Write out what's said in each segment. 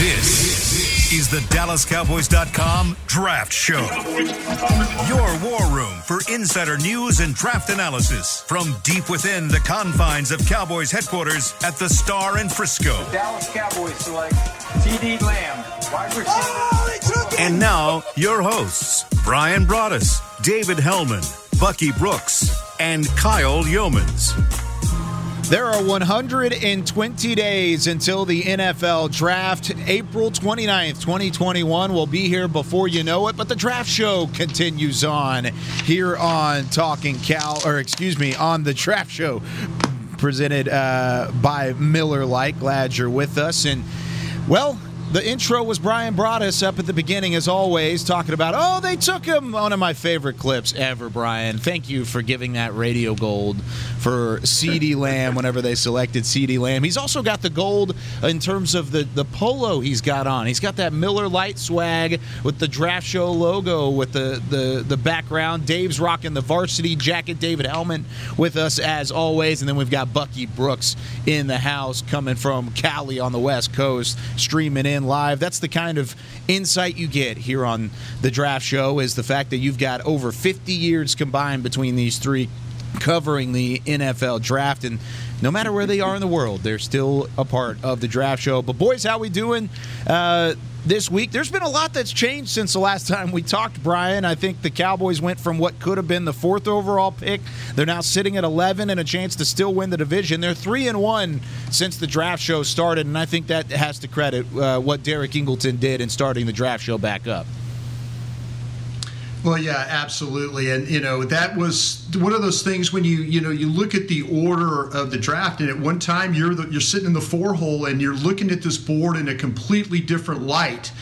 This is the DallasCowboys.com Draft Show. Your war room for insider news and draft analysis from deep within the confines of Cowboys headquarters at the Star in Frisco. Dallas Cowboys select CeeDee Lamb, wide receiver. And now, your hosts, Brian Broaddus, David Helman, Bucky Brooks, and Kyle Youmans. There are 120 days until the NFL draft. April 29th, 2021 will be here before you know it, but the draft show continues on here on Talking Cal, or excuse me, on the draft show presented uh, by Miller Lite. Glad you're with us. And, well, the intro was Brian Broaddus up at the beginning, as always, talking about, oh, they took him. One of my favorite clips ever, Brian. Thank you for giving that radio gold for CeeDee Lamb whenever they selected CeeDee Lamb. He's also got the gold in terms of the, the polo he's got on. He's got that Miller Lite swag with the draft show logo with the, the, the background. Dave's rocking the varsity jacket. David Helman with us as always. And then we've got Bucky Brooks in the house coming from Cali on the West Coast, streaming in live. That's the kind of insight you get here on the draft show is the fact that you've got over 50 years combined between these three covering the NFL draft and no matter where they are in the world, they're still a part of the draft show. But boys, how we doing? Uh, this week. There's been a lot that's changed since the last time we talked, Brian. I think the Cowboys went from what could have been the fourth overall pick. They're now sitting at 11 and a chance to still win the division. They're three and one since the draft show started, and I think that has to credit uh, what Derek Ingleton did in starting the draft show back up. Well, yeah, absolutely, and you know that was one of those things when you you know you look at the order of the draft, and at one time you're the, you're sitting in the four hole and you're looking at this board in a completely different light,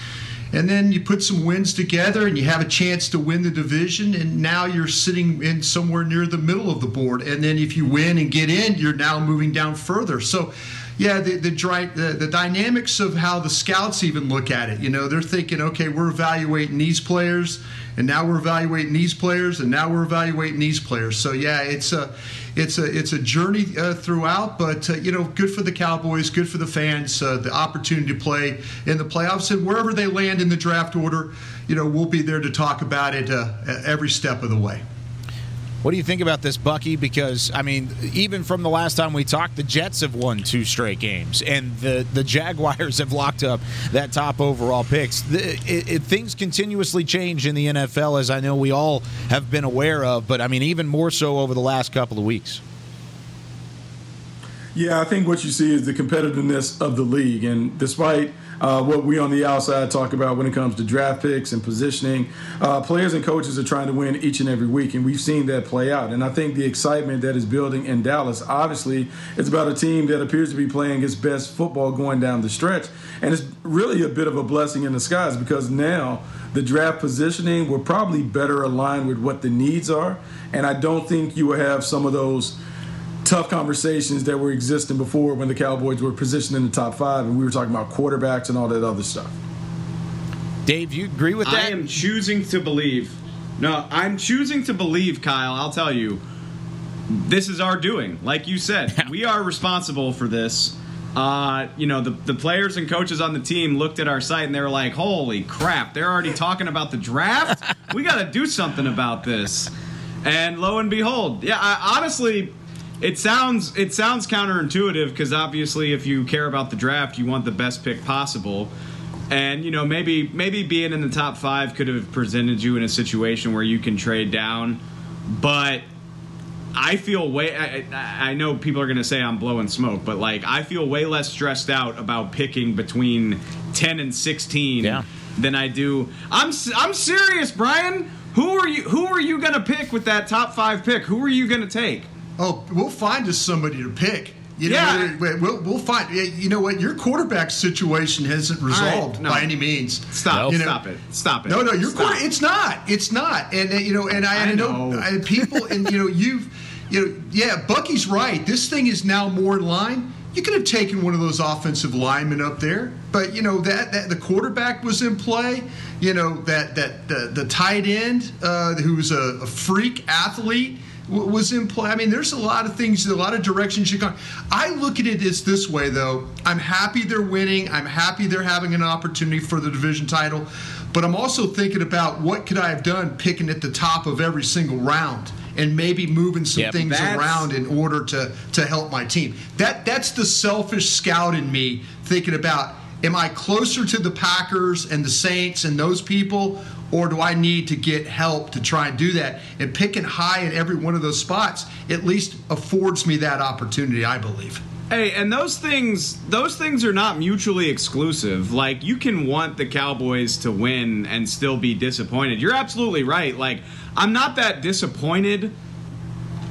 and then you put some wins together and you have a chance to win the division, and now you're sitting in somewhere near the middle of the board, and then if you win and get in, you're now moving down further. So yeah, the the, the the dynamics of how the scouts even look at it. You know, they're thinking, okay, we're evaluating these players, and now we're evaluating these players, and now we're evaluating these players. So yeah, it's a it's a it's a journey uh, throughout, but uh, you know, good for the Cowboys, good for the fans, uh, the opportunity to play in the playoffs, and wherever they land in the draft order, you know, we'll be there to talk about it uh, every step of the way. What do you think about this, Bucky? Because I mean, even from the last time we talked, the Jets have won two straight games, and the the Jaguars have locked up that top overall picks. The, it, it, things continuously change in the NFL, as I know we all have been aware of. But I mean, even more so over the last couple of weeks. Yeah, I think what you see is the competitiveness of the league, and despite uh, what we on the outside talk about when it comes to draft picks and positioning. Uh, players and coaches are trying to win each and every week, and we've seen that play out. And I think the excitement that is building in Dallas, obviously, it's about a team that appears to be playing its best football going down the stretch. And it's really a bit of a blessing in disguise because now the draft positioning will probably better align with what the needs are. And I don't think you will have some of those tough conversations that were existing before when the Cowboys were positioned in the top five and we were talking about quarterbacks and all that other stuff. Dave, you agree with that? I am choosing to believe. No, I'm choosing to believe, Kyle. I'll tell you, this is our doing. Like you said, we are responsible for this. Uh, you know, the, the players and coaches on the team looked at our site and they were like, holy crap, they're already talking about the draft? we got to do something about this. And lo and behold, yeah, I, honestly, it sounds it sounds counterintuitive because obviously if you care about the draft you want the best pick possible. And you know maybe maybe being in the top five could have presented you in a situation where you can trade down. But i feel way i, I know people are going to say i'm blowing smoke but like i feel way less stressed out about picking between 10 and 16 yeah. than i do. I'm i'm serious brian. Who are you who are you going to pick with that top five pick? Who are you going to take Oh, we'll find us somebody to pick. You know, yeah. we'll, we'll find. You know what? Your quarterback situation hasn't resolved right, no. by any means. Stop. You know, stop it. Stop it. No, no. Your quarter, It's not. It's not. And uh, you know, and I, I know, know I, people, and you know, you've, you know, yeah. Bucky's right. This thing is now more in line. You could have taken one of those offensive linemen up there, but you know that, that the quarterback was in play. You know that that the, the tight end uh, who's a, a freak athlete was in play. I mean, there's a lot of things, a lot of directions you can. I look at it as this way, though. I'm happy they're winning. I'm happy they're having an opportunity for the division title, but I'm also thinking about what could I have done picking at the top of every single round and maybe moving some Yep. things around in order to to help my team. That that's the selfish scout in me thinking about am I closer to the Packers and the Saints and those people or do I need to get help to try and do that? And picking high in every one of those spots at least affords me that opportunity, I believe. Hey, and those things those things are not mutually exclusive. Like you can want the Cowboys to win and still be disappointed. You're absolutely right. Like I'm not that disappointed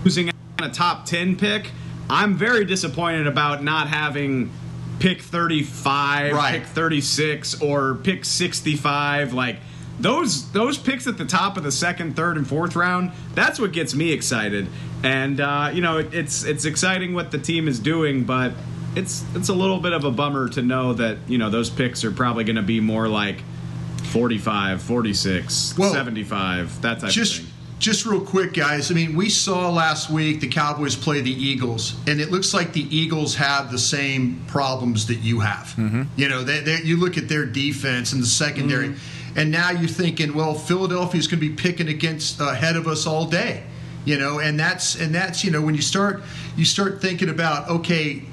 losing a top 10 pick. I'm very disappointed about not having pick 35, Right. pick 36 or pick 65 like those those picks at the top of the second, third, and fourth round. That's what gets me excited, and uh, you know it, it's it's exciting what the team is doing, but it's it's a little bit of a bummer to know that you know those picks are probably going to be more like 45, 46, Well, 75, that type just of thing. just real quick guys i mean we saw last week the cowboys play the eagles and it looks like the eagles have the same problems that you have you know they, they, you look at their defense and the secondary and now you're thinking well philadelphia's going to be picking against uh, ahead of us all day you know? And that's and that's you know when you start you start thinking about okay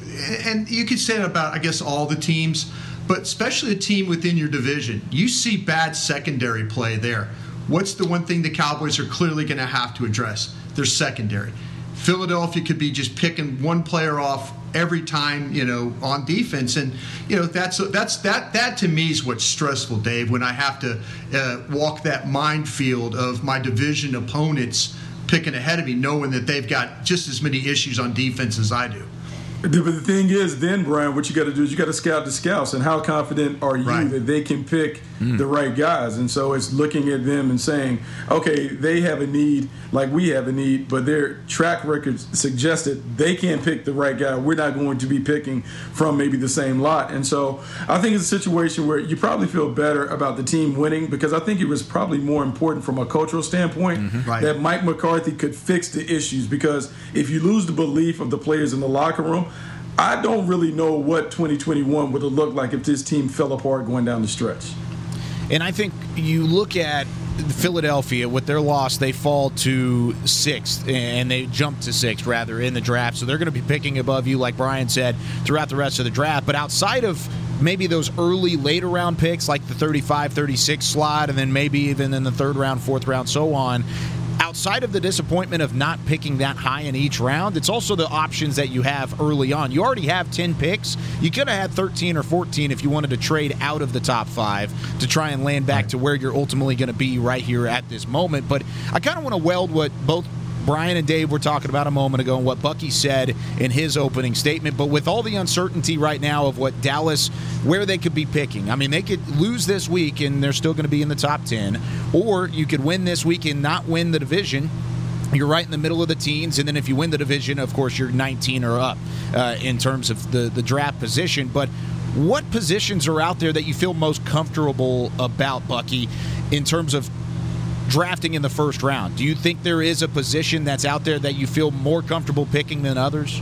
and you could say that about i guess all the teams but especially a team within your division you see bad secondary play there. What's the one thing the cowboys are clearly going to have to address? Their secondary. Philadelphia could be just picking one player off every time you know on defense and you know that's that's that that to me is what's stressful dave when i have to uh, walk that minefield of my division opponents picking ahead of me, knowing that they've got just as many issues on defense as I do. But the thing is, then Brian, what you got to do is you got to scout the scouts, and how confident are you Right. that they can pick Mm. the right guys? And so it's looking at them and saying, okay, they have a need like we have a need, but their track record suggested they can't pick the right guy. We're not going to be picking from maybe the same lot. And so I think it's a situation where you probably feel better about the team winning because I think it was probably more important from a cultural standpoint mm-hmm. Right. that Mike McCarthy could fix the issues because if you lose the belief of the players in the locker room, I don't really know what 2021 would have looked like if this team fell apart going down the stretch. And I think you look at Philadelphia with their loss, they fall to sixth, and they jump to sixth rather in the draft. So they're going to be picking above you, like Brian said, throughout the rest of the draft. But outside of maybe those early later round picks, like the 35, 36 slot, and then maybe even in the third round, fourth round, so on. Outside of the disappointment of not picking that high in each round, it's also the options that you have early on. You already have 10 picks. You could have had 13 or 14 if you wanted to trade out of the top five to try and land back to where you're ultimately going to be right here at this moment. But I kind of want to weld what both Brian and Dave were talking about a moment ago and what Bucky said in his opening statement. But with all the uncertainty right now of what Dallas, where they could be picking, I mean, they could lose this week and they're still going to be in the top 10, or you could win this week and not win the division. You're right in the middle of the teens, and then if you win the division, of course, you're 19 or up uh, in terms of the, the draft position. But what positions are out there that you feel most comfortable about, Bucky, in terms of drafting in the first round? Do you think there is a position that's out there that you feel more comfortable picking than others?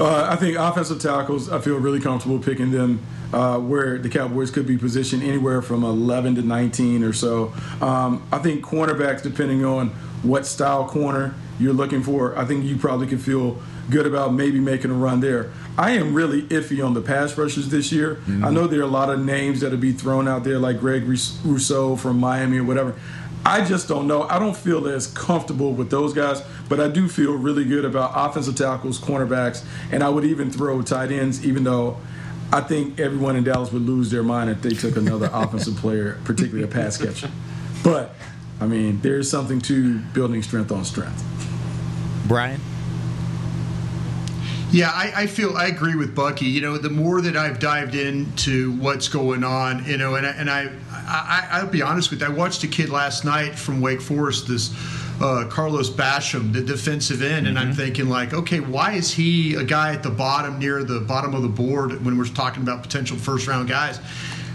Uh, I think offensive tackles, I feel really comfortable picking them uh, where the Cowboys could be positioned anywhere from 11 to 19 or so. Um, I think cornerbacks, depending on what style corner you're looking for, I think you probably could feel good about maybe making a run there. I am really iffy on the pass rushers this year. Mm-hmm. I know there are a lot of names that'll be thrown out there, like Greg Rousseau from Miami or whatever. I just don't know. I don't feel as comfortable with those guys, but I do feel really good about offensive tackles, cornerbacks, and I would even throw tight ends, even though I think everyone in Dallas would lose their mind if they took another offensive player, particularly a pass catcher. But, I mean, there is something to building strength on strength. Brian? Yeah, I, I feel I agree with Bucky. You know, the more that I've dived into what's going on, you know, and I, and I, I I'll be honest with you. I watched a kid last night from Wake Forest, this uh, Carlos Basham, the defensive end, and I'm thinking like, okay, why is he a guy at the bottom near the bottom of the board when we're talking about potential first round guys?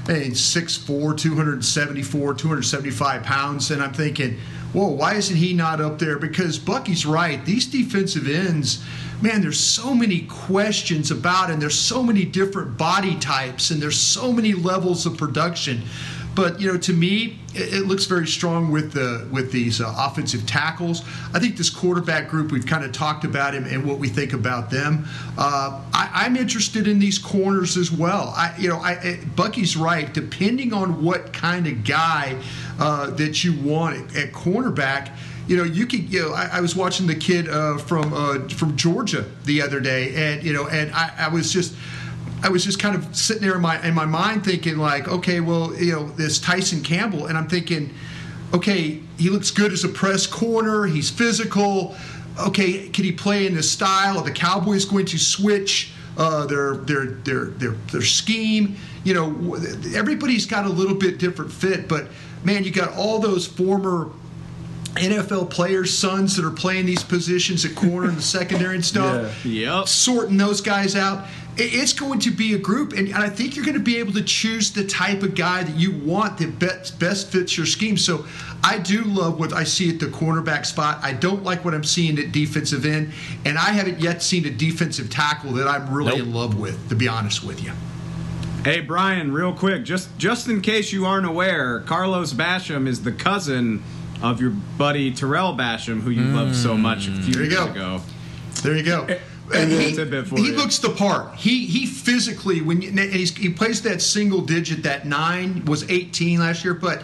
And 6'4", 274, 275 pounds, and I'm thinking, whoa, why isn't he not up there? Because Bucky's right. These defensive ends, man, there's so many questions about, and there's so many different body types, and there's so many levels of production. But you know, to me, it, it looks very strong with the with these uh, offensive tackles. I think this quarterback group we've kind of talked about him and what we think about them. Uh, I, am interested in these corners as well. I, you know, I, Bucky's right. Depending on what kind of guy uh, that you want at, at cornerback you know, you could, you know, I, I was watching the kid uh, from uh, from Georgia the other day, and you know, and I, I was just. I was just kind of sitting there in my in my mind thinking like, okay, well, you know, this Tyson Campbell, and I'm thinking, okay, he looks good as a press corner. He's physical. Okay, can he play in the style? Are the Cowboys going to switch uh, their their their their their scheme? You know, everybody's got a little bit different fit, but man, you got all those former NFL players' sons that are playing these positions at corner and the secondary and stuff. Yeah. Yep. Sorting those guys out. It's going to be a group, and I think you're going to be able to choose the type of guy that you want that best, best fits your scheme. So I do love what I see at the cornerback spot. I don't like what I'm seeing at defensive end, and I haven't yet seen a defensive tackle that I'm really nope. in love with, to be honest with you. Hey Brian, real quick, just just in case you aren't aware, Carlos Basham is the cousin of your buddy Tarell Basham, who you mm. loved so much a few there years go. ago. There you go. And he, he looks the part. He he physically when you, he plays that single digit, that nine was 18 last year, but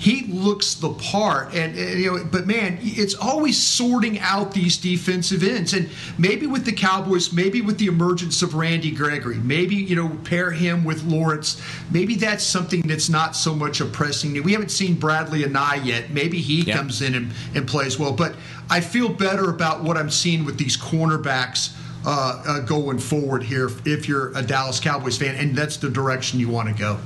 he looks the part. And, and, you know but man it's always sorting out these defensive ends. And maybe with the cowboys maybe with the emergence of randy gregory maybe you know pair him with lawrence. Maybe that's something that's not so much a pressing need. We haven't seen Bradlee Anae yet. Maybe he yeah. comes in and, and plays well. But i feel better about what i'm seeing with these cornerbacks uh, uh, going forward here if you're a dallas cowboys fan and that's the direction you want to go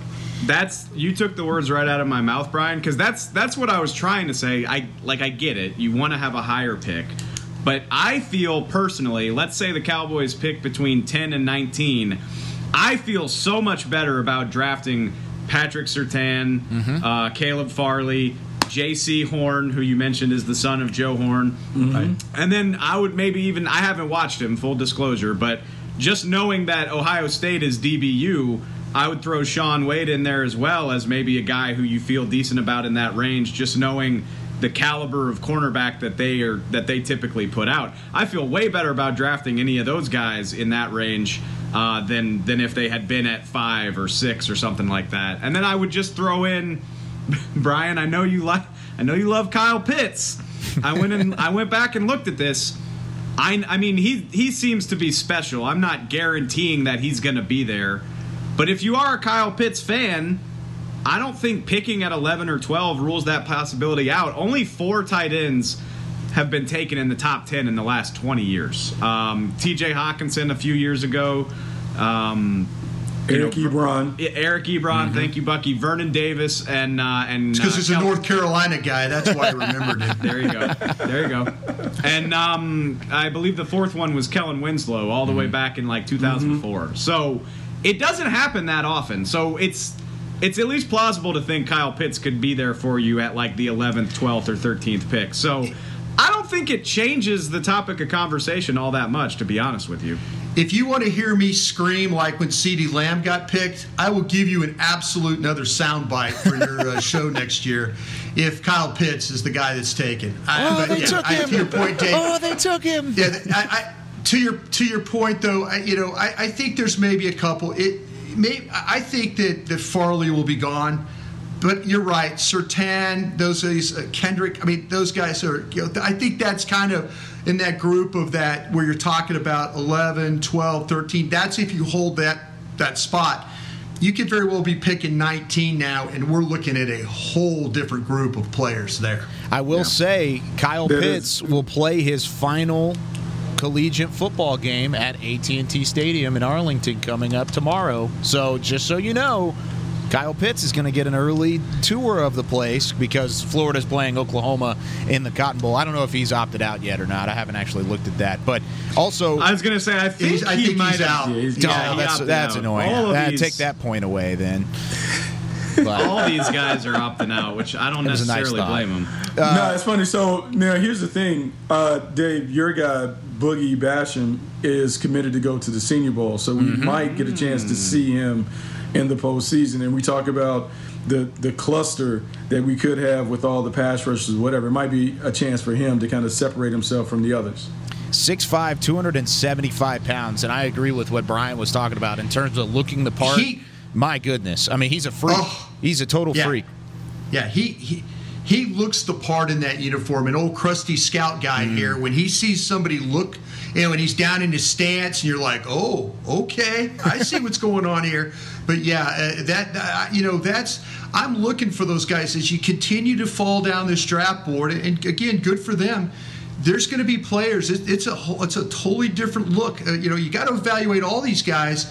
that's you took the words right out of my mouth, Brian, because that's that's what I was trying to say. I like I get it. You want to have a higher pick. But I feel personally, let's say the Cowboys pick between 10 and 19, I feel so much better about drafting Patrick Surtain, mm-hmm. uh, Caleb Farley, Jaycee Horn, who you mentioned is the son of Joe Horn. Mm-hmm. Right? And then I would maybe even, I haven't watched him, full disclosure, but just knowing that Ohio State is DBU, I would throw Shaun Wade in there as well as maybe a guy who you feel decent about in that range, just knowing the caliber of cornerback that they are that they typically put out. I feel way better about drafting any of those guys in that range uh, than than if they had been at five or six or something like that. And then I would just throw in Brian. I know you like. I know you love Kyle Pitts. I went and I went back and looked at this. I, I mean he he seems to be special. I'm not guaranteeing that he's going to be there. But if you are a Kyle Pitts fan, I don't think picking at 11 or 12 rules that possibility out. Only four tight ends have been taken in the top 10 in the last 20 years. Um, TJ Hockenson a few years ago. Um, Eric know, Ebron. Eric Ebron, mm-hmm. thank you, Bucky. Vernon Davis and uh, and because uh, he's a North Carolina guy. That's why I remembered it. there you go. There you go. And um, I believe the fourth one was Kellen Winslow, all the mm-hmm. way back in like 2004. Mm-hmm. So it doesn't happen that often. So it's it's at least plausible to think Kyle Pitts could be there for you at like the 11th, 12th, or 13th pick. So I don't think it changes the topic of conversation all that much, to be honest with you. If you want to hear me scream like when CeeDee Lamb got picked, I will give you an absolute another soundbite for your uh, show next year. If Kyle Pitts is the guy that's taken, I, oh, they yeah, took I, him. To your point, Dave, oh, they took him. Yeah, I, I to your to your point though, I, you know, I, I think there's maybe a couple. It may I think that that Farley will be gone, but you're right. Surtain, those guys, uh, Kendrick. I mean, those guys are. You know, I think that's kind of in that group of that where you're talking about 11, 12, 13. That's if you hold that that spot. You could very well be picking 19 now, and we're looking at a whole different group of players there. I will yeah. say, Kyle Pitts will play his final collegiate football game at AT&T Stadium in Arlington coming up tomorrow. So just so you know, Kyle Pitts is going to get an early tour of the place because Florida's playing Oklahoma in the Cotton Bowl. I don't know if he's opted out yet or not. I haven't actually looked at that. But also, I was going to say I think I he think might out. Yeah, yeah, that's that's annoying. That, uh, take that point away then. But All these guys are opting out, which I don't It was a nice necessarily thought. blame them. no, uh, it's funny. So now here's the thing, uh, Dave. Your guy Boogie Basham is committed to go to the Senior Bowl, so we mm-hmm. might get a chance to mm. see him in the postseason. And we talk about the the cluster that we could have with all the pass rushers, whatever. It might be a chance for him to kind of separate himself from the others. 6'5", 275 pounds, and I agree with what Brian was talking about in terms of looking the part. He- My goodness, I mean, he's a freak. Oh. he's a total Yeah. freak. Yeah, he he he looks the part in that uniform. An old crusty scout guy here. When he sees somebody look, you know, and he's down in his stance, and you're like, oh, okay, I see what's going on here. But yeah, uh, that uh, you know, that's I'm looking for those guys as you continue to fall down this draft board. And again, good for them. There's going to be players. It, it's a whole, it's a totally different look. Uh, you know, you got to evaluate all these guys.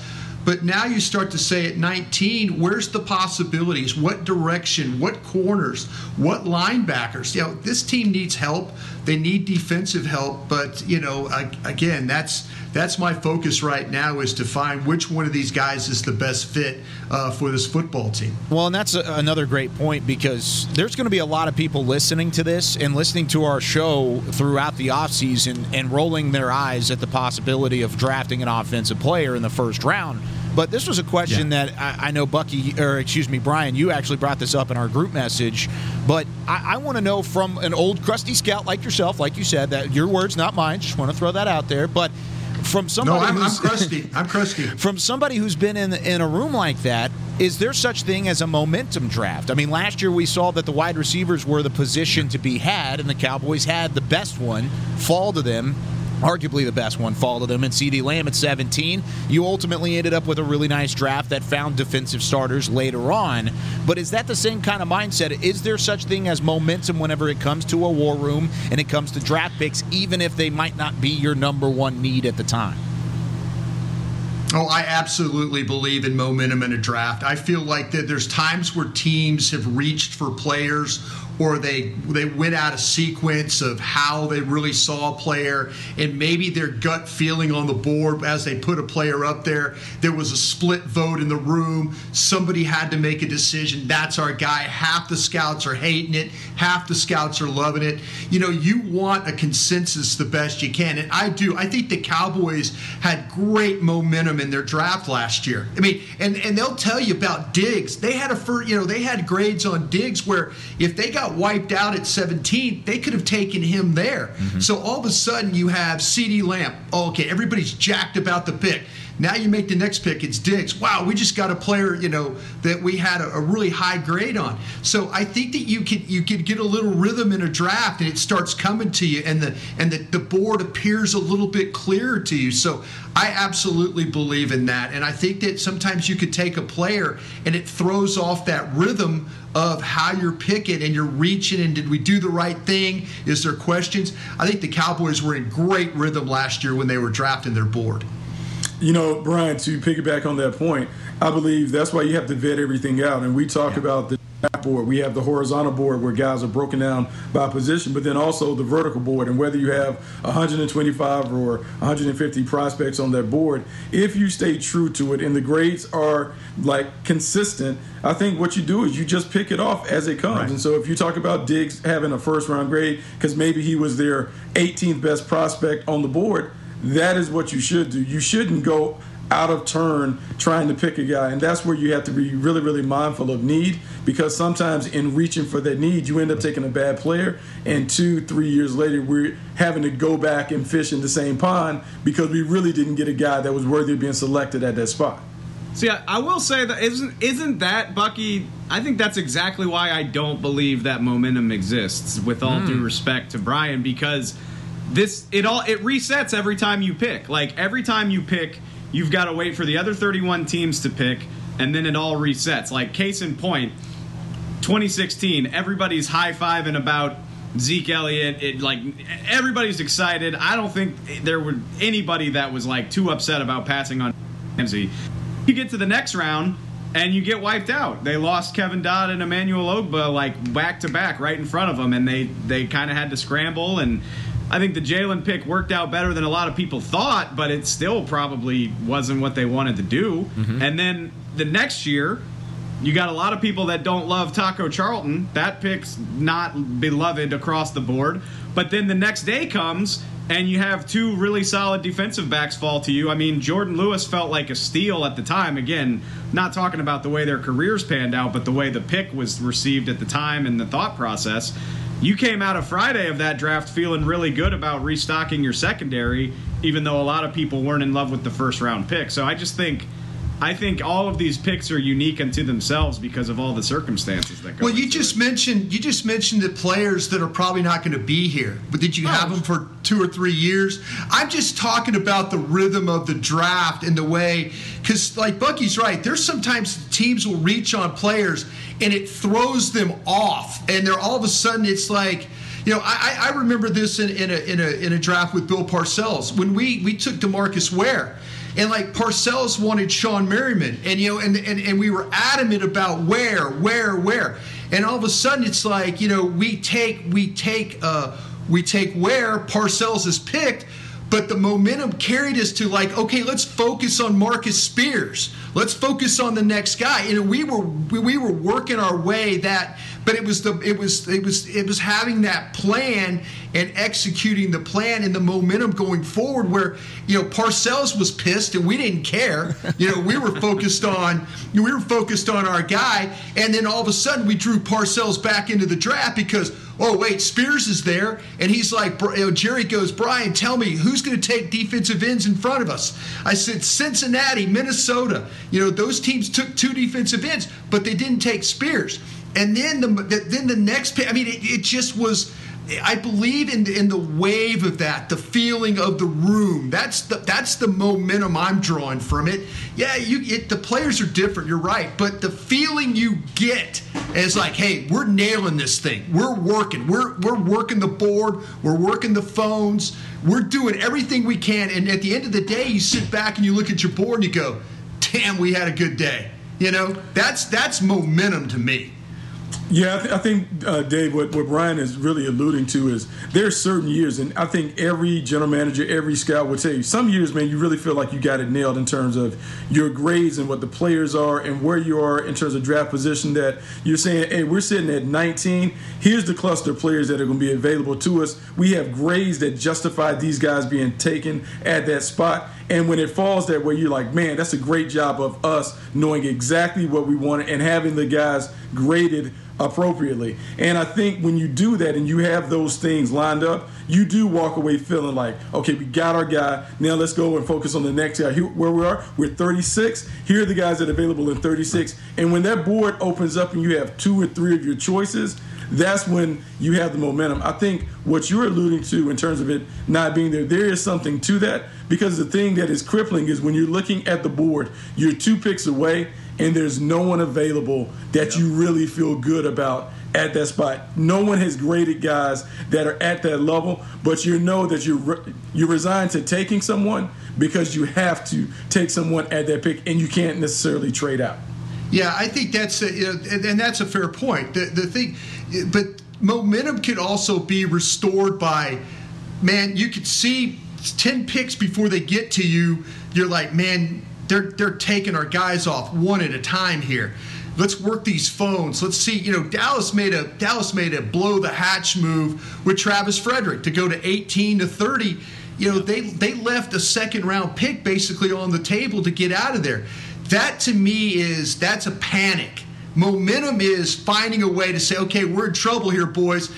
But now you start to say at 19, where's the possibilities? What direction? What corners? What linebackers? You know, this team needs help. They need defensive help. But you know, I, again, that's that's my focus right now is to find which one of these guys is the best fit uh, for this football team. Well, and that's a, another great point because there's going to be a lot of people listening to this and listening to our show throughout the offseason and rolling their eyes at the possibility of drafting an offensive player in the first round. But this was a question that I, I know Bucky, or excuse me, Brian, you actually brought this up in our group message. But I, I want to know from an old crusty scout like yourself, like you said, that your words, not mine. Just want to throw that out there. But from No, somebody I'm, I'm crusty. I'm crusty. from somebody who's been in in a room like that is there such thing as a momentum draft i mean last year we saw that the wide receivers were the position to be had and the cowboys had the best one fall to them arguably the best one to them and CeeDee Lamb at 17 you ultimately ended up with a really nice draft that found defensive starters later on. But is that the same kind of mindset? Is there such thing as momentum whenever it comes to a war room and it comes to draft picks even if they might not be your number one need at the time? Oh, I absolutely believe in momentum in a draft. I feel like that there's times where teams have reached for players or they they went out of sequence of how they really saw a player and maybe their gut feeling on the board as they put a player up there there was a split vote in the room. Somebody had to make a decision. That's our guy. Half the scouts are hating it. Half the scouts are loving it. You know you want a consensus the best you can and I do. I think the Cowboys had great momentum in their draft last year. I mean and and they'll tell you about Diggs. They had a first you know they had grades on Diggs where if they got wiped out at 17 they could have taken him there. Mm-hmm. So all of a sudden you have CeeDee Lamb oh, okay everybody's jacked about the pick now you make the next pick it's Diggs. Wow we just got a player you know that we had a, a really high grade on. So I think that you could you could get a little rhythm in a draft and it starts coming to you and the and the, the board appears a little bit clearer to you. So I absolutely believe in that. And I think that sometimes you could take a player and it throws off that rhythm of how you're picking and you're reaching and did we do the right thing? Is there questions? I think the Cowboys were in great rhythm last year when they were drafting their board You know, Brian, to piggyback on that point, I believe that's why you have to vet everything out. And we talk about the board. We have the horizontal board where guys are broken down by position, but then also the vertical board. And whether you have 125 or 150 prospects on that board, if you stay true to it and the grades are like consistent, I think what you do is you just pick it off as it comes. Right. And so if you talk about Diggs having a first round grade because maybe he was their 18th best prospect on the board, that is what you should do. You shouldn't go out of turn trying to pick a guy. And that's where you have to be really, really mindful of need because sometimes in reaching for that need, you end up taking a bad player. And two, three years later, we're having to go back and fish in the same pond because we really didn't get a guy that was worthy of being selected at that spot. See, I, I will say that isn't isn't that Bucky? I think that's exactly why I don't believe that momentum exists. With all hmm. due respect to Brian, because this it all it resets every time you pick. Like every time you pick, you've got to wait for the other 31 teams to pick, and then it all resets. Like case in point, 2016, everybody's high fiving about Zeke Elliott. It like everybody's excited. I don't think there were anybody that was like too upset about passing on Ramsey. You get to the next round and you get wiped out. They lost Kevin Dodd and Emmanuel Ogbah like back to back right in front of them, and they they kind of had to scramble. And I think the Jaylon pick worked out better than a lot of people thought, but it still probably wasn't what they wanted to do. Mm-hmm. And then the next year, You got a lot of people that don't love Taco Charlton. That pick's not beloved across the board. But then the next day comes and you have two really solid defensive backs fall to you. I mean, Jourdan Lewis felt like a steal at the time. Again, not talking about the way their careers panned out, but the way the pick was received at the time and the thought process. You came out of Friday of that draft feeling really good about restocking your secondary, even though a lot of people weren't in love with the first round pick. So I just think I think all of these picks are unique unto themselves because of all the circumstances that go. Well, you just it. mentioned you just mentioned the players that are probably not going to be here, but did you have oh. them for two or three years? I'm just talking about the rhythm of the draft and the way, because like Bucky's right. There's sometimes teams will reach on players and it throws them off, and they're all of a sudden it's like. You know, I, I remember this in, in, a, in, a, in a draft with Bill Parcells when we, we took DeMarcus Ware and like Parcells wanted Shawne Merriman, and you know, and, and and we were adamant about where, where, where, and all of a sudden it's like you know we take we take uh we take Ware Parcells is picked, but the momentum carried us to like okay, let's focus on Marcus Spears, let's focus on the next guy, and we were we were working our way that but it was the it was it was it was having that plan and executing the plan and the momentum going forward where you know Parcells was pissed and we didn't care. You know we were focused on we were focused on our guy. And then all of a sudden we drew Parcells back into the draft because oh wait Spears is there. And he's like Jerry goes Brian tell me who's going to take defensive ends in front of us? I said Cincinnati Minnesota. You know those teams took two defensive ends but they didn't take Spears and then the, then the next I mean it, it just was I believe in the, in the wave of that, the feeling of the room. That's the that's the momentum I'm drawing from it. Yeah, you it, the players are different. You're right, but the feeling you get is like, hey, we're nailing this thing. We're working. We're we're working the board. We're working the phones. We're doing everything we can. And at the end of the day, you sit back and you look at your board and you go, damn, we had a good day. You know, that's that's momentum to me. Yeah, I, th- I think uh, Dave, what, what Brian is really alluding to is there are certain years, and I think every general manager, every scout would tell you, some years, man, you really feel like you got it nailed in terms of your grades and what the players are and where you are in terms of draft position. That you're saying, hey, we're sitting at 19. Here's the cluster of players that are going to be available to us. We have grades that justify these guys being taken at that spot. And when it falls that way, you're like, man, that's a great job of us knowing exactly what we wanted and having the guys graded appropriately. And I think when you do that and you have those things lined up, you do walk away feeling like, okay, we got our guy. Now let's go and focus on the next guy. Here, where we are, we're 36. Here are the guys that are available in 36. And when that board opens up and you have two or three of your choices, that's when you have the momentum. I think what you're alluding to in terms of it not being there, there is something to that because the thing that is crippling is when you're looking at the board, you're two picks away and there's no one available that you really feel good about at that spot. No one has graded guys that are at that level, but you know that you're you're resigned to taking someone because you have to take someone at that pick, and you can't necessarily trade out. Yeah, I think that's a, you know, and that's a fair point. The the thing, but momentum could also be restored by, man, you could see ten picks before they get to you. You're like, man, they're they're taking our guys off one at a time here. Let's work these phones. Let's see. You know, Dallas made a Dallas made a blow the hatch move with Travis Frederick to go to 18 to 30. You know, they they left a second round pick basically on the table to get out of there. That to me is that's a panic. Momentum is finding a way to say, okay, we're in trouble here, boys.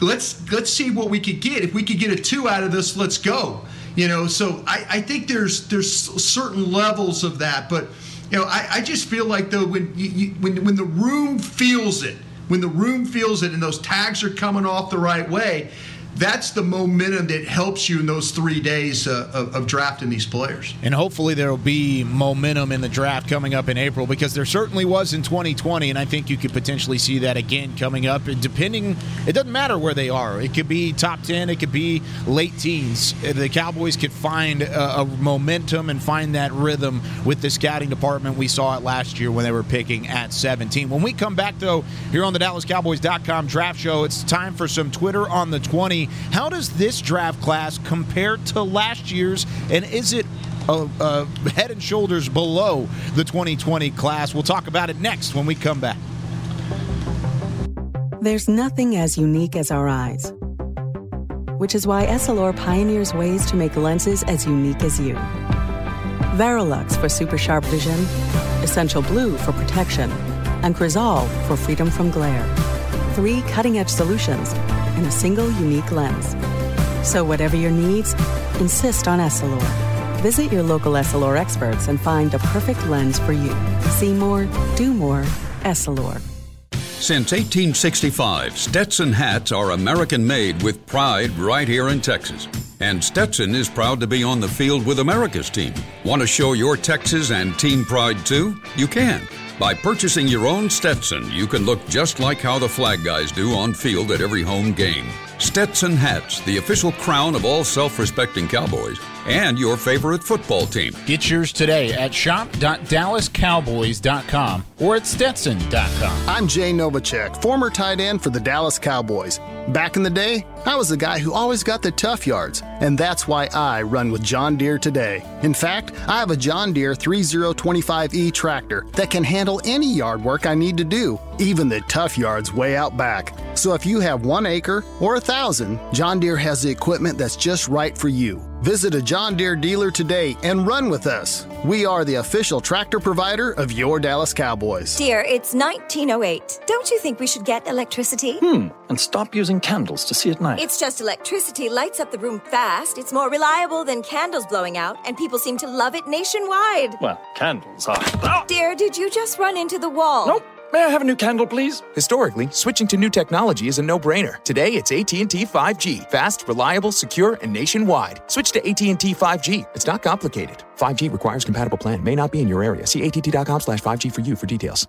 Let's let's see what we could get. If we could get a two out of this, let's go. You know, so I, I think there's there's certain levels of that, but you know, I, I just feel like though when you, you, when when the room feels it, when the room feels it, and those tags are coming off the right way, that's the momentum that helps you in those three days uh, of, of, drafting these players. And hopefully there will be momentum in the draft coming up in April because there certainly was in 2020, and I think you could potentially see that again coming up. Depending, it doesn't matter where they are. It could be top 10, it could be late teens. The Cowboys could find a, a momentum and find that rhythm with the scouting department. We saw it last year when they were picking at 17. When we come back, though, here on the DallasCowboys.com draft show, it's time for some Twitter on the 20. How does this draft class compare to last year's, and is it uh, uh, head and shoulders below the 2020 class. We'll talk about it next when we come back. There's nothing as unique as our eyes, which is why Essilor pioneers ways to make lenses as unique as you. Varilux for super sharp vision, Essential Blue for protection, and Crizal for freedom from glare. Three cutting edge solutions in a single unique lens. So, whatever your needs, insist on Essilor. Visit your local Essilor experts and find the perfect lens for you. See more, do more, Essilor. Since 1865, Stetson hats are American made with pride right here in Texas. And Stetson is proud to be on the field with America's team. Want to show your Texas and team pride too? You can. By purchasing your own Stetson, you can look just like how the flag guys do on field at every home game. Stetson hats, the official crown of all self respecting Cowboys, and your favorite football team. Get yours today at shop.dallascowboys.com or at stetson.com. I'm Jay Novacek, former tight end for the Dallas Cowboys. Back in the day, I was the guy who always got the tough yards, and that's why I run with John Deere today. In fact, I have a John Deere 3025E tractor that can handle any yard work I need to do, even the tough yards way out back. So if you have one acre or a thousand, John Deere has the equipment that's just right for you. Visit a John Deere dealer today and run with us. We are the official tractor provider of your Dallas Cowboys. Dear, it's 1908. Don't you think we should get electricity? Hmm, and stop using candles to see at night. It's just electricity lights up the room fast. It's more reliable than candles blowing out, and people seem to love it nationwide. Well, candles are. Dear, did you just run into the wall? Nope. May I have a new candle, please? Historically, switching to new technology is a no-brainer. Today, it's AT&T 5G. Fast, reliable, secure, and nationwide. Switch to AT&T 5G. It's not complicated. 5G requires compatible plan. May not be in your area. See att.com slash 5G for you for details.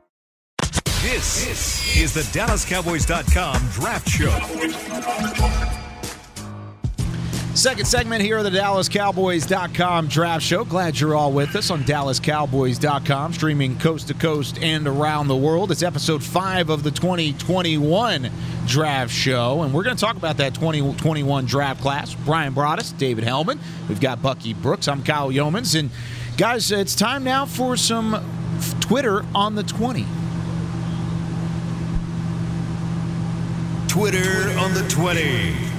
This, this is the DallasCowboys.com Draft Show. Second segment here of the DallasCowboys.com draft show. Glad you're all with us on DallasCowboys.com, streaming coast to coast and around the world. It's episode five of the 2021 draft show, and we're going to talk about that 2021 draft class. Brian Broaddus, David Helman. We've got Bucky Brooks. I'm Kyle Youmans, And guys, it's time now for some Twitter on the 20. Twitter on the 20.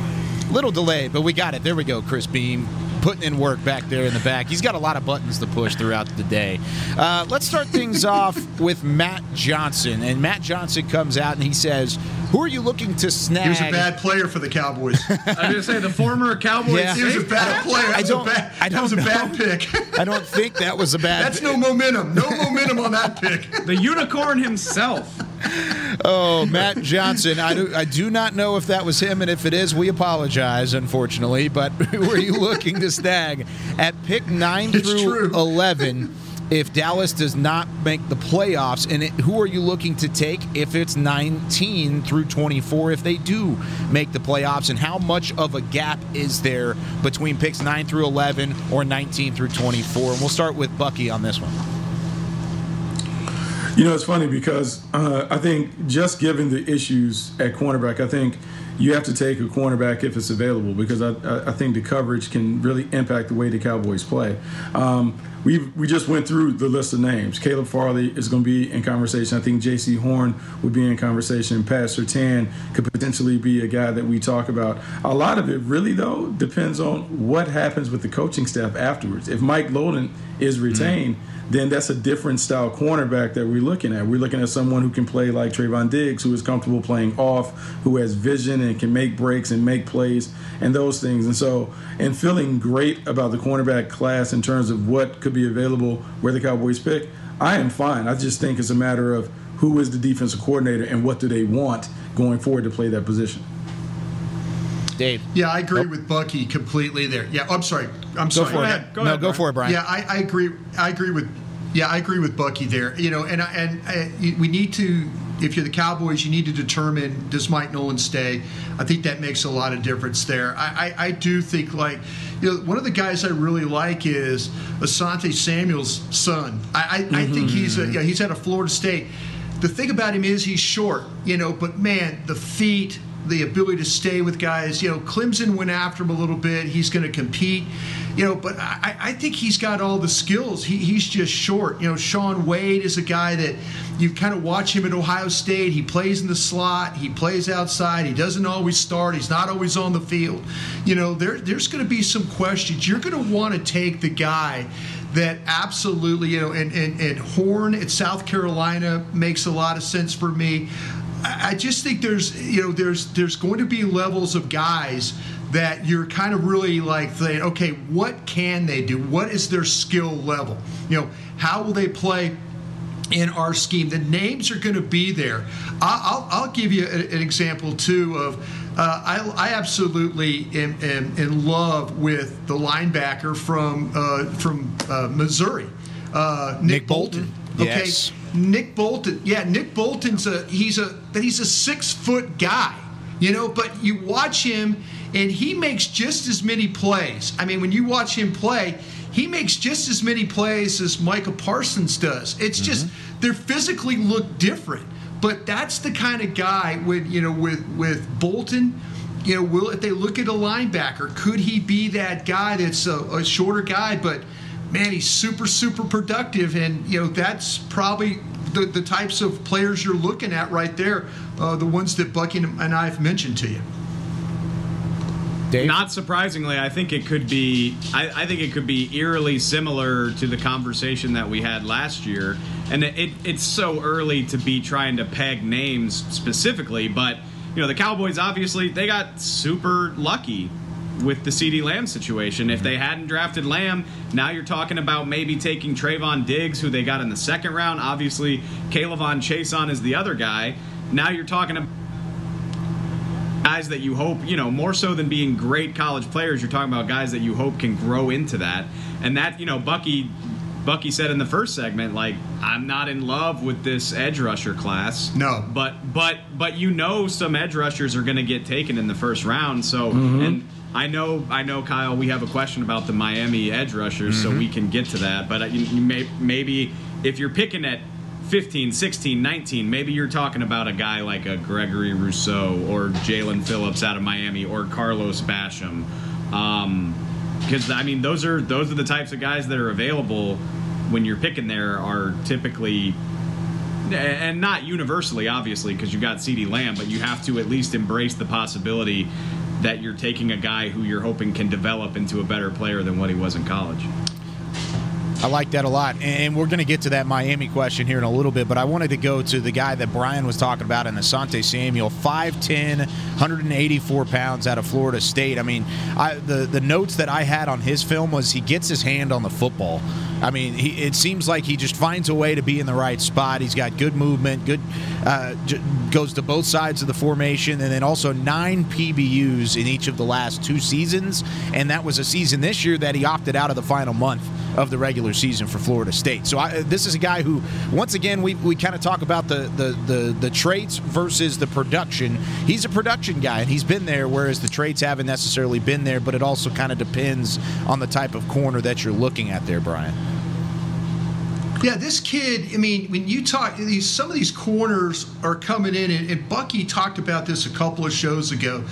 Little delayed, but we got it. There we go, Chris Beam. Putting in work back there in the back. He's got a lot of buttons to push throughout the day. Uh, let's start things off with Matt Johnson. And Matt Johnson comes out and he says, Who are you looking to snag? He was a bad player for the Cowboys. I was going to say, the former Cowboys. Yeah. He was a bad player. That I don't, a bad, I don't that was a know. bad pick. I don't think that was a bad That's no momentum. No momentum on that pick. The unicorn himself. Oh, Matt Johnson. I do, I do not know if that was him, and if it is, we apologize, unfortunately. But who are you looking to snag at pick 9 It's through true. 11 if Dallas does not make the playoffs? And it, who are you looking to take if it's 19 through 24 if they do make the playoffs? And how much of a gap is there between picks 9 through 11 or 19 through 24? And we'll start with Bucky on this one. You know, it's funny because uh, I think just given the issues at cornerback, I think you have to take a cornerback if it's available because I, I think the coverage can really impact the way the Cowboys play. Um, we we just went through the list of names. Caleb Farley is going to be in conversation. I think Jaycee Horn would be in conversation. Pat Surtain could potentially be a guy that we talk about. A lot of it really though depends on what happens with the coaching staff afterwards. If Mike Nolan is retained then that's a different style cornerback that we're looking at. We're looking at someone who can play like Trevon Diggs, who is comfortable playing off, who has vision and can make breaks and make plays and those things. And so, and feeling great about the cornerback class in terms of what could be available where the Cowboys pick, I am fine. I just think it's a matter of who is the defensive coordinator and what do they want going forward to play that position. Dave. Yeah, I agree with Bucky completely there. Yeah, I'm sorry. I'm Go sorry. for it. Go no, ahead, go Brian. for it, Brian. Yeah, I, I agree. I agree with. Yeah, I agree with Bucky there. You know, and I- and uh, we need to. If you're the Cowboys, you need to determine does Mike Nolan stay. I think that makes a lot of difference there. I, I, I do think like, you know, one of the guys I really like is Asante Samuel's son. I, I, I think he's a, yeah, he's out of Florida State. The thing about him is he's short, you know, but man, the feet, the ability to stay with guys. You know, Clemson went after him a little bit. He's going to compete. You know, but I, I think he's got all the skills. He, he's just short. You know, Shaun Wade is a guy that you kind of watch him at Ohio State. He plays in the slot. He plays outside. He doesn't always start. He's not always on the field. You know, there, there's going to be some questions. You're going to want to take the guy that absolutely, you know, and, and, and Horn at South Carolina makes a lot of sense for me. I just think there's you know there's there's going to be levels of guys that you're kind of really like saying, okay, what can they do? What is their skill level? You know, how will they play? in our scheme. The names are going to be there. I'll, I'll, give you an example too of uh, I, I, absolutely am, am, in love with the linebacker from uh, from uh, Missouri, uh, Nick, Nick, Bolton. Bolton. Okay, yes. Nick Bolton. Yeah, Nick Bolton's a he's a he's a six foot guy, you know. But you watch him, and he makes just as many plays. I mean, when you watch him play, he makes just as many plays as Micah Parsons does. It's mm-hmm. just they physically look different. But that's the kind of guy with you know with with Bolton. You know, will if they look at a linebacker, could he be that guy that's a, a shorter guy, but man, he's super, super productive. And, you know, that's probably the, the types of players you're looking at right there, uh, the ones that Bucky and I have mentioned to you. Dave? Not surprisingly, I think it could be. I, I, think it could be eerily similar to the conversation that we had last year. And it, it, it's so early to be trying to peg names specifically, but you know the Cowboys obviously they got super lucky with the CeeDee Lamb situation. If they hadn't drafted Lamb, now you're talking about maybe taking Trevon Diggs, who they got in the second round. Obviously, K'Lavon Chaisson is the other guy. Now you're talking about guys that you hope, you know, more so than being great college players, you're talking about guys that you hope can grow into that. And that, you know, Bucky Bucky said in the first segment, like, I'm not in love with this edge rusher class. No. But but but you know some edge rushers are gonna get taken in the first round. So mm-hmm. and I know, I know, Kyle. We have a question about the Miami edge rushers, mm-hmm. so we can get to that. But uh, may, maybe if you're picking at 15, 16, 19, maybe you're talking about a guy like a Gregory Rousseau or Jaelan Phillips out of Miami or Carlos Basham. Because um, I mean, those are those are the types of guys that are available when you're picking there are typically and not universally, obviously, because you got CeeDee Lamb, but you have to at least embrace the possibility that you're taking a guy who you're hoping can develop into a better player than what he was in college. I like that a lot. And we're going to get to that Miami question here in a little bit, but I wanted to go to the guy that Brian was talking about in Asante Samuel, 5'10, 184 pounds out of Florida State. I mean, I, the, the notes that I had on his film was he gets his hand on the football. I mean, he, it seems like he just finds a way to be in the right spot. He's got good movement, good uh, j- goes to both sides of the formation, and then also nine PBUs in each of the last two seasons. And that was a season this year that he opted out of the final month of the regular season for Florida State. So I, this is a guy who, once again, we, we kind of talk about the, the, the, the traits versus the production. He's a production guy, and he's been there, whereas the traits haven't necessarily been there, but it also kind of depends on the type of corner that you're looking at there, Brian. Yeah, this kid. I mean, when you talk, these some of these corners are coming in, and, and Bucky talked about this a couple of shows ago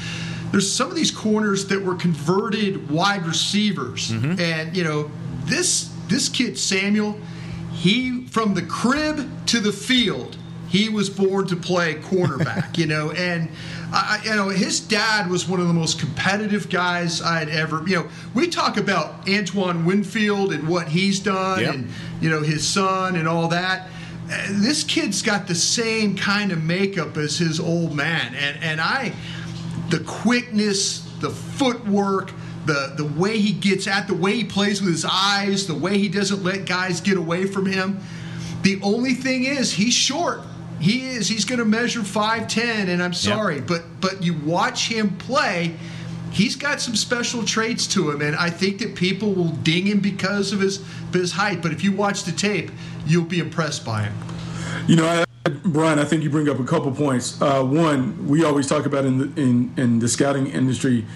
there's some of these corners that were converted wide receivers, mm-hmm. and you know this this kid Samuel, he from the crib to the field, he was born to play quarterback. you know, and I, you know his dad was one of the most competitive guys I'd ever. You know, we talk about Antoine Winfield and what he's done, yep. and you know his son and all that. Uh, this kid's got the same kind of makeup as his old man, and and I, the quickness, the footwork the the way he gets at, the way he plays with his eyes, the way he doesn't let guys get away from him. The only thing is he's short. He is. He's going to measure 5'10 and I'm sorry, yep. but but you watch him play, he's got some special traits to him and I think that people will ding him because of his his height, but if you watch the tape, you'll be impressed by him. You know, I, Brian, I think you bring up a couple points. Uh, one, we always talk about in the in, in the scouting industry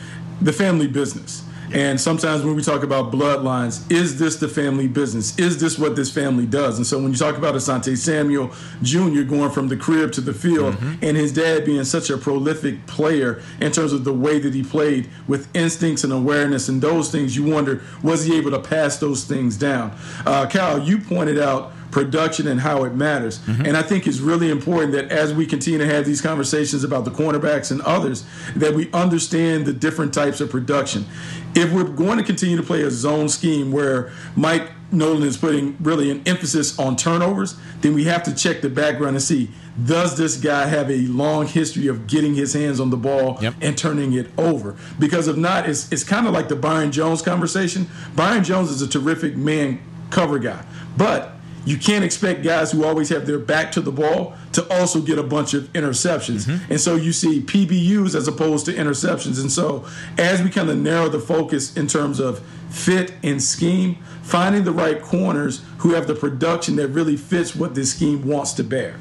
the family business. And sometimes when we talk about bloodlines, is this the family business? Is this what this family does? And so when you talk about Asante Samuel Jr. going from the crib to the field mm-hmm. and his dad being such a prolific player in terms of the way that he played with instincts and awareness and those things, you wonder, was he able to pass those things down? Uh, Kyle, you pointed out production and how it matters. Mm-hmm. And I think it's really important that as we continue to have these conversations about the cornerbacks and others, that we understand the different types of production. If we're going to continue to play a zone scheme where Mike Nolan is putting really an emphasis on turnovers, then we have to check the background and see does this guy have a long history of getting his hands on the ball yep. and turning it over? Because if not, it's, it's kind of like the Byron Jones conversation. Byron Jones is a terrific man cover guy, but you can't expect guys who always have their back to the ball to also get a bunch of interceptions. Mm-hmm. And so you see PBUs as opposed to interceptions. And so as we kind of narrow the focus in terms of fit and scheme, finding the right corners who have the production that really fits what this scheme wants to bear.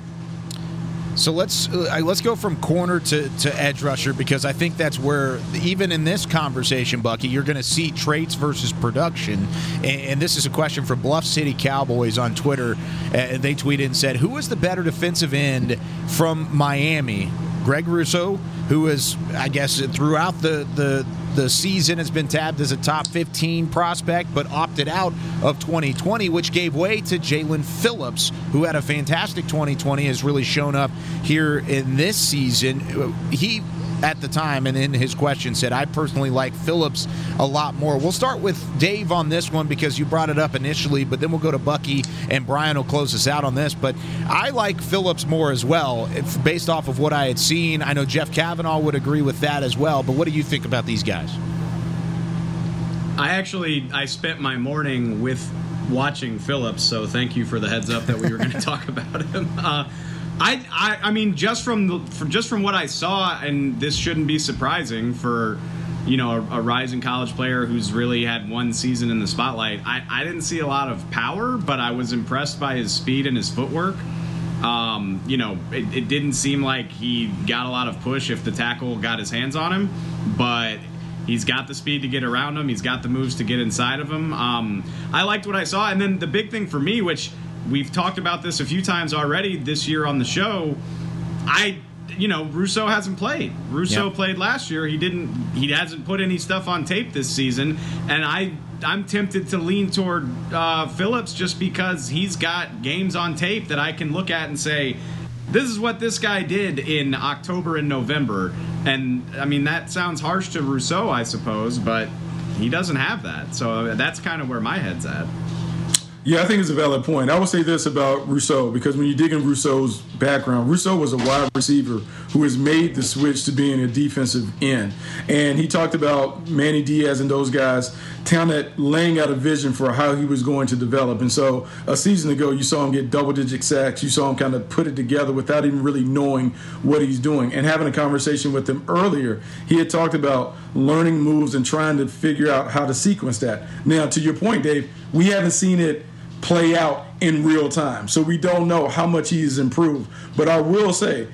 So let's uh, let's go from corner to, to edge rusher because I think that's where even in this conversation, Bucky, you're going to see traits versus production. And, and, this is a question from Bluff City Cowboys on Twitter. Uh, they tweeted and said, "Who is the better defensive end from Miami, Greg Rousseau, who is, I guess, throughout the the the season has been tabbed as a top 15 prospect, but opted out of 2020, which gave way to Jaelan Phillips, who had a fantastic 2020, has really shown up here in this season. He at the time and in his question said, I personally like Phillips a lot more. We'll start with Dave on this one because you brought it up initially, but then we'll go to Bucky and Brian will close us out on this. But I like Phillips more as well, based off of what I had seen. I know Jeff Kavanaugh would agree with that as well, but what do you think about these guys? I actually I spent my morning with watching Phillips, so thank you for the heads up that we were going to talk about him. Uh, I, I, I mean, just from the, from just from what I saw, and this shouldn't be surprising for, you know, a, a, rising college player who's really had one season in the spotlight. I, I didn't see a lot of power, but I was impressed by his speed and his footwork. Um, you know, it, it didn't seem like he got a lot of push if the tackle got his hands on him, but he's got the speed to get around him. He's got the moves to get inside of him. Um, I liked what I saw, and then the big thing for me, which we've talked about this a few times already this year on the show. I you know, Rousseau hasn't played. Rousseau yep. played last year. He didn't. He hasn't put any stuff on tape this season, and I I'm tempted to lean toward uh, Phillips just because he's got games on tape that I can look at and say, this is what this guy did in October and November. And I mean, that sounds harsh to Rousseau, I suppose, but he doesn't have that. So that's kind of where my head's at. Yeah, I think it's a valid point. I will say this about Rousseau because when you dig in Rousseau's background, Rousseau was a wide receiver who has made the switch to being a defensive end. And he talked about Manny Diaz and those guys of laying out a vision for how he was going to develop. And so a season ago, you saw him get double digit sacks. You saw him kind of put it together without even really knowing what he's doing. And having a conversation with him earlier, he had talked about learning moves and trying to figure out how to sequence that. Now, to your point, Dave, we haven't seen it play out in real time. So we don't know how much he's improved. But I will say,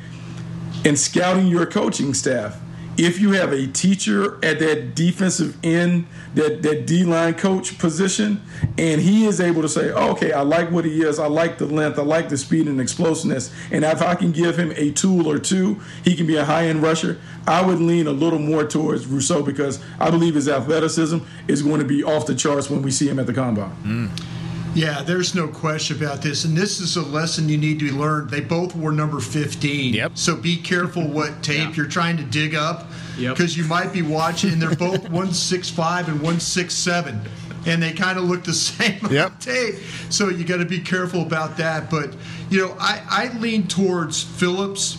in scouting your coaching staff, if you have a teacher at that defensive end, that, that D line coach position, and he is able to say, okay, I like what he is, I like the length, I like the speed and explosiveness, and if I can give him a tool or two, he can be a high end rusher. I would lean a little more towards Rousseau because I believe his athleticism is going to be off the charts when we see him at the combine. Mm. Yeah, there's no question about this. And this is a lesson you need to learn. They both were number 15. Yep. So be careful what tape yeah. you're trying to dig up because yep. you might be watching, they're both 165 and 167. And they kind of look the same yep. on tape. So you got to be careful about that. But, you know, I, I lean towards Phillips.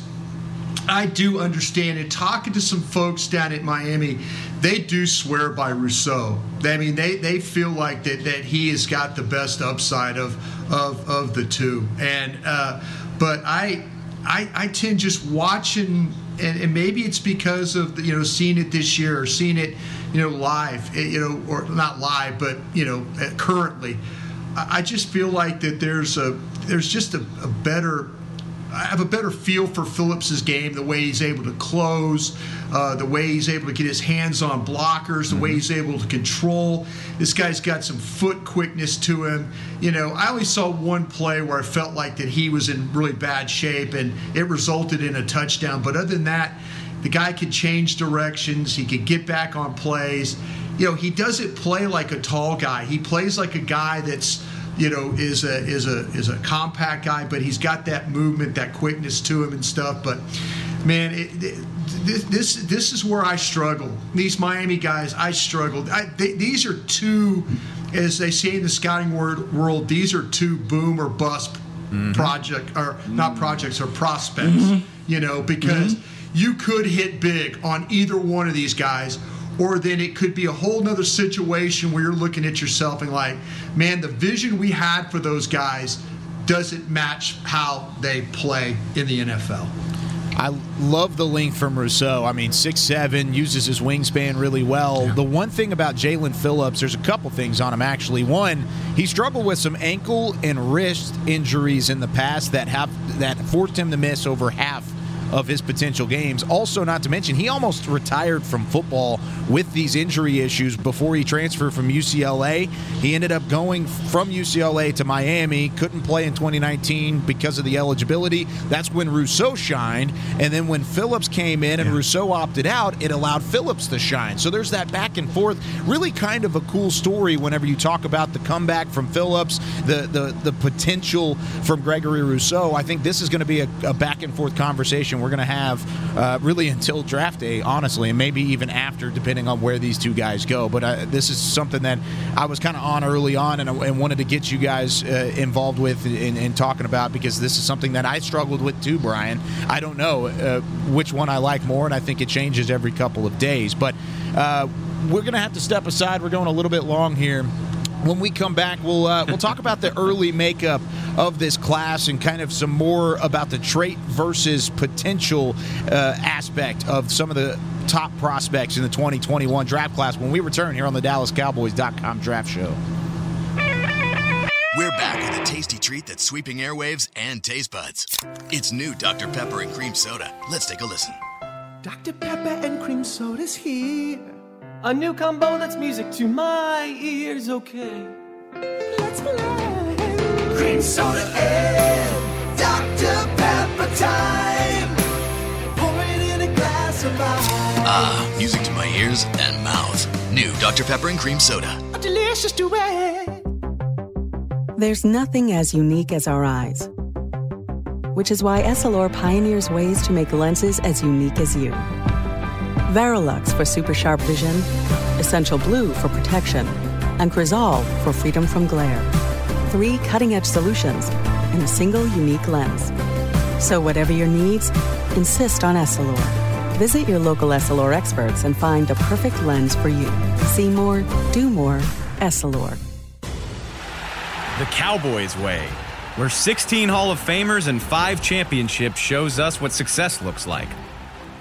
I do understand it. Talking to some folks down at Miami, they do swear by Rousseau. I mean, they, they feel like that, that he has got the best upside of of, of the two. And uh, but I, I I tend just watching, and, and maybe it's because of the, you know seeing it this year or seeing it you know live, eh, you know, or not live, but you know eh, currently. I just feel like that there's a there's just a, a better I have a better feel for Phillips's game, the way he's able to close, uh, the way he's able to get his hands on blockers, the mm-hmm. way he's able to control. This guy's got some foot quickness to him. You know, I only saw one play where I felt like that he was in really bad shape, and it resulted in a touchdown. But other than that, the guy could change directions. He could get back on plays. You know, he doesn't play like a tall guy. He plays like a guy that's you know, is a is a is a compact guy, but he's got that movement, that quickness to him and stuff. But man, it, it, this, this this is where I struggle. These Miami guys, I struggled. I, they, these are two, as they say in the scouting word, world, these are two boom or bust mm-hmm. project or not projects or prospects. Mm-hmm. You know, because mm-hmm. you could hit big on either one of these guys or then it could be a whole nother situation where you're looking at yourself and like, man, the vision we had for those guys doesn't match how they play in the NFL. I love the link from Rousseau. I mean, six seven uses his wingspan really well. Yeah. The one thing about Jaelan Phillips, there's a couple things on him actually. One, he struggled with some ankle and wrist injuries in the past that have that forced him to miss over half of his potential games. Also, not to mention, he almost retired from football with these injury issues before he transferred from UCLA. He ended up going from UCLA to Miami, couldn't play in 2019 because of the eligibility. That's when Rousseau shined. And then when Phillips came in and yeah. Rousseau opted out, it allowed Phillips to shine. So there's that back and forth. Really kind of a cool story whenever you talk about the comeback from Phillips, the the, the potential from Gregory Rousseau. I think this is going to be a, a back and forth conversation we're going to have uh, really until draft day, honestly, and maybe even after, depending on where these two guys go. But uh, this is something that I was kind of on early on and, and, wanted to get you guys uh, involved with in, in, talking about because this is something that I struggled with too, Brian. I don't know uh, which one I like more, and I think it changes every couple of days. But uh, we're going to have to step aside. We're going a little bit long here when we come back, we'll uh, we'll talk about the early makeup of this class and kind of some more about the trait versus potential uh, aspect of some of the top prospects in the 2021 draft class when we return here on the DallasCowboys.com Draft Show. We're back with a tasty treat that's sweeping airwaves and taste buds. It's new Dr. Pepper and Cream Soda. Let's take a listen. Dr. Pepper and Cream Soda's here a new combo that's music to my ears, okay. Let's play. Cream soda and Dr. Pepper time. Pour it in a glass of ice. Ah, music to my ears and mouth. New Dr. Pepper and Cream Soda. A delicious duet. There's nothing as unique as our eyes, which is why Essilor pioneers ways to make lenses as unique as you. Varilux for super sharp vision, Essential Blue for protection, and Crizal for freedom from glare. Three cutting edge solutions in a single unique lens. So, whatever your needs, insist on Essilor. Visit your local Essilor experts and find the perfect lens for you. See more, do more, Essilor. The Cowboys Way, where 16 Hall of Famers and 5 championships shows us what success looks like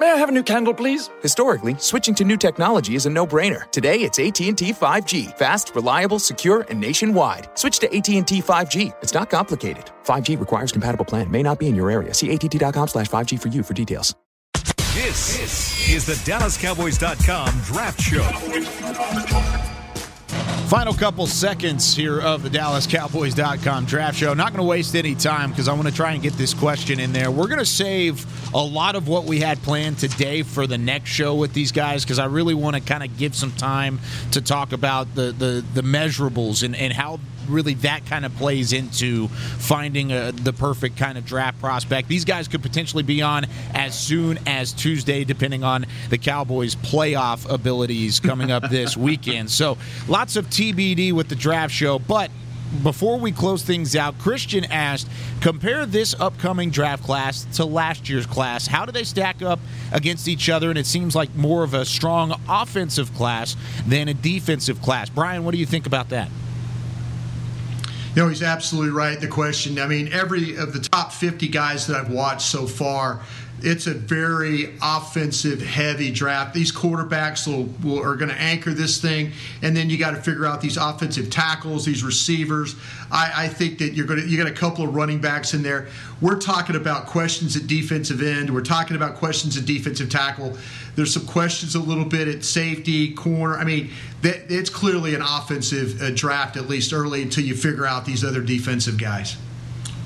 May I have a new candle, please? Historically, switching to new technology is a no-brainer. Today, it's AT&T 5G. Fast, reliable, secure, and nationwide. Switch to AT&T 5G. It's not complicated. 5G requires compatible plan. May not be in your area. See att.com slash 5G for you for details. This, this is the DallasCowboys.com Draft Show. Final couple seconds here of the DallasCowboys.com draft show. Not going to waste any time because I want to try and get this question in there. We're going to save a lot of what we had planned today for the next show with these guys because I really want to kind of give some time to talk about the the, the measurables and, and how really that kind of plays into finding a, the perfect kind of draft prospect. These guys could potentially be on as soon as Tuesday, depending on the Cowboys' playoff abilities coming up this weekend. So lots of TBD with the draft show, but before we close things out, Christian asked, compare this upcoming draft class to last year's class. How do they stack up against each other? And it seems like more of a strong offensive class than a defensive class. Brian, what do you think about that? No, he's absolutely right. The question, I mean, every of the top 50 guys that I've watched so far, it's a very offensive heavy draft. These quarterbacks will, will are going to anchor this thing, and then you got to figure out these offensive tackles, these receivers. I, I think that you're going to you got a couple of running backs in there. We're talking about questions at defensive end. We're talking about questions at defensive tackle. There's some questions a little bit at safety, corner. I mean, that, it's clearly an offensive uh, draft at least early until you figure out these other defensive guys.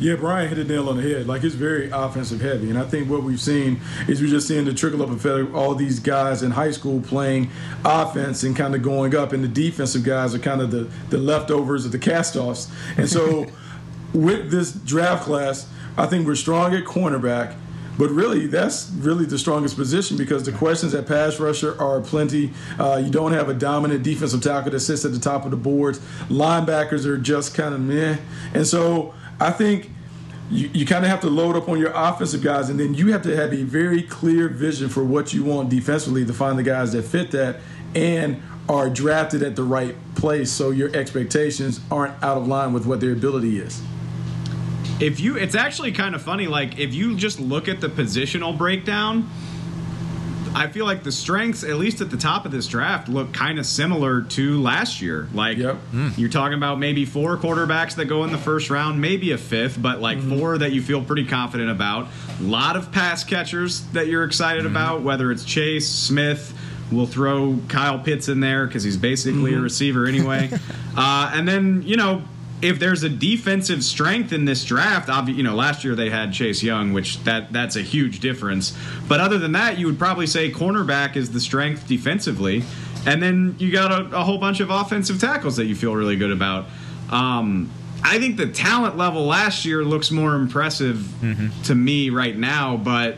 Yeah, Brian hit the nail on the head. Like it's very offensive heavy, and I think what we've seen is we're just seeing the trickle up effect of all these guys in high school playing offense and kind of going up, and the defensive guys are kind of the the leftovers of the castoffs. And so, with this draft class, I think we're strong at cornerback. But really, that's really the strongest position because the questions at pass rusher are plenty. Uh, you don't have a dominant defensive tackle that sits at the top of the boards. Linebackers are just kind of meh. And so I think you, you kind of have to load up on your offensive guys, and then you have to have a very clear vision for what you want defensively to find the guys that fit that and are drafted at the right place so your expectations aren't out of line with what their ability is. If you, it's actually kind of funny. Like if you just look at the positional breakdown, I feel like the strengths, at least at the top of this draft, look kind of similar to last year. Like hmm. you're talking about maybe four quarterbacks that go in the first round, maybe a fifth, but like mm-hmm. four that you feel pretty confident about. A lot of pass catchers that you're excited mm-hmm. about, whether it's Chase, Smith. We'll throw Kyle Pitts in there because he's basically a mm-hmm. receiver anyway. uh, and then, you know, if there's a defensive strength in this draft, obvi- you know, last year they had Chase Young, which that that's a huge difference. But other than that, you would probably say cornerback is the strength defensively, and then you got a, a whole bunch of offensive tackles that you feel really good about. Um, I think the talent level last year looks more impressive to me right now, but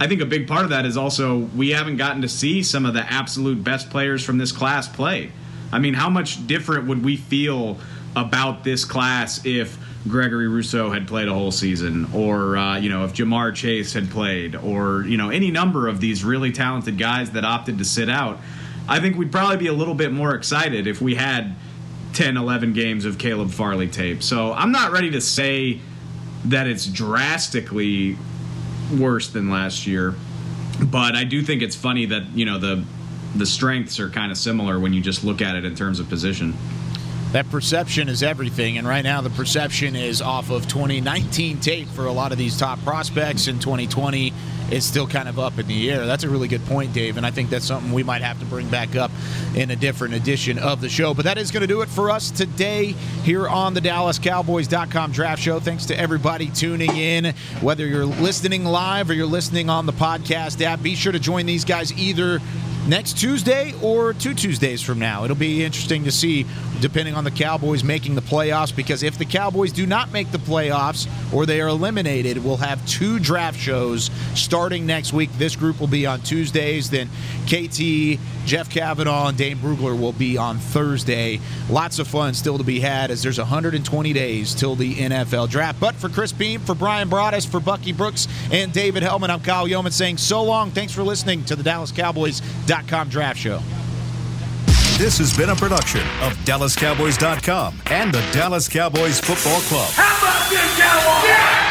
I think a big part of that is also we haven't gotten to see some of the absolute best players from this class play. I mean, how much different would we feel about this class if Gregory Rousseau had played a whole season, or uh, you know, if Ja'Marr Chase had played, or you know, any number of these really talented guys that opted to sit out? I think we'd probably be a little bit more excited if we had 10, 11 games of Caleb Farley tape. So I'm not ready to say that it's drastically worse than last year, but I do think it's funny that you know the the strengths are kind of similar when you just look at it in terms of position. That perception is everything, and right now the perception is off of 2019 tape for a lot of these top prospects. In 2020, is still kind of up in the air. That's a really good point, Dave, and I think that's something we might have to bring back up in a different edition of the show. But that is going to do it for us today here on the DallasCowboys.com Draft Show. Thanks to everybody tuning in, whether you're listening live or you're listening on the podcast app. Be sure to join these guys either next Tuesday or two Tuesdays from now. It'll be interesting to see, depending on the Cowboys making the playoffs, because if the Cowboys do not make the playoffs or they are eliminated, we'll have two draft shows starting next week. This group will be on Tuesdays, then KT, Jeff Kavanaugh, and Dane Brugler will be on Thursday. Lots of fun still to be had as there's 120 days till the NFL draft. But for Chris Beam, for Brian Broaddus, for Bucky Brooks, and David Helman, I'm Kyle Youmans saying so long. Thanks for listening to the DallasCowboys.com Draft Show. This has been a production of DallasCowboys.com and the Dallas Cowboys Football Club. How about this, Cowboys? Yeah!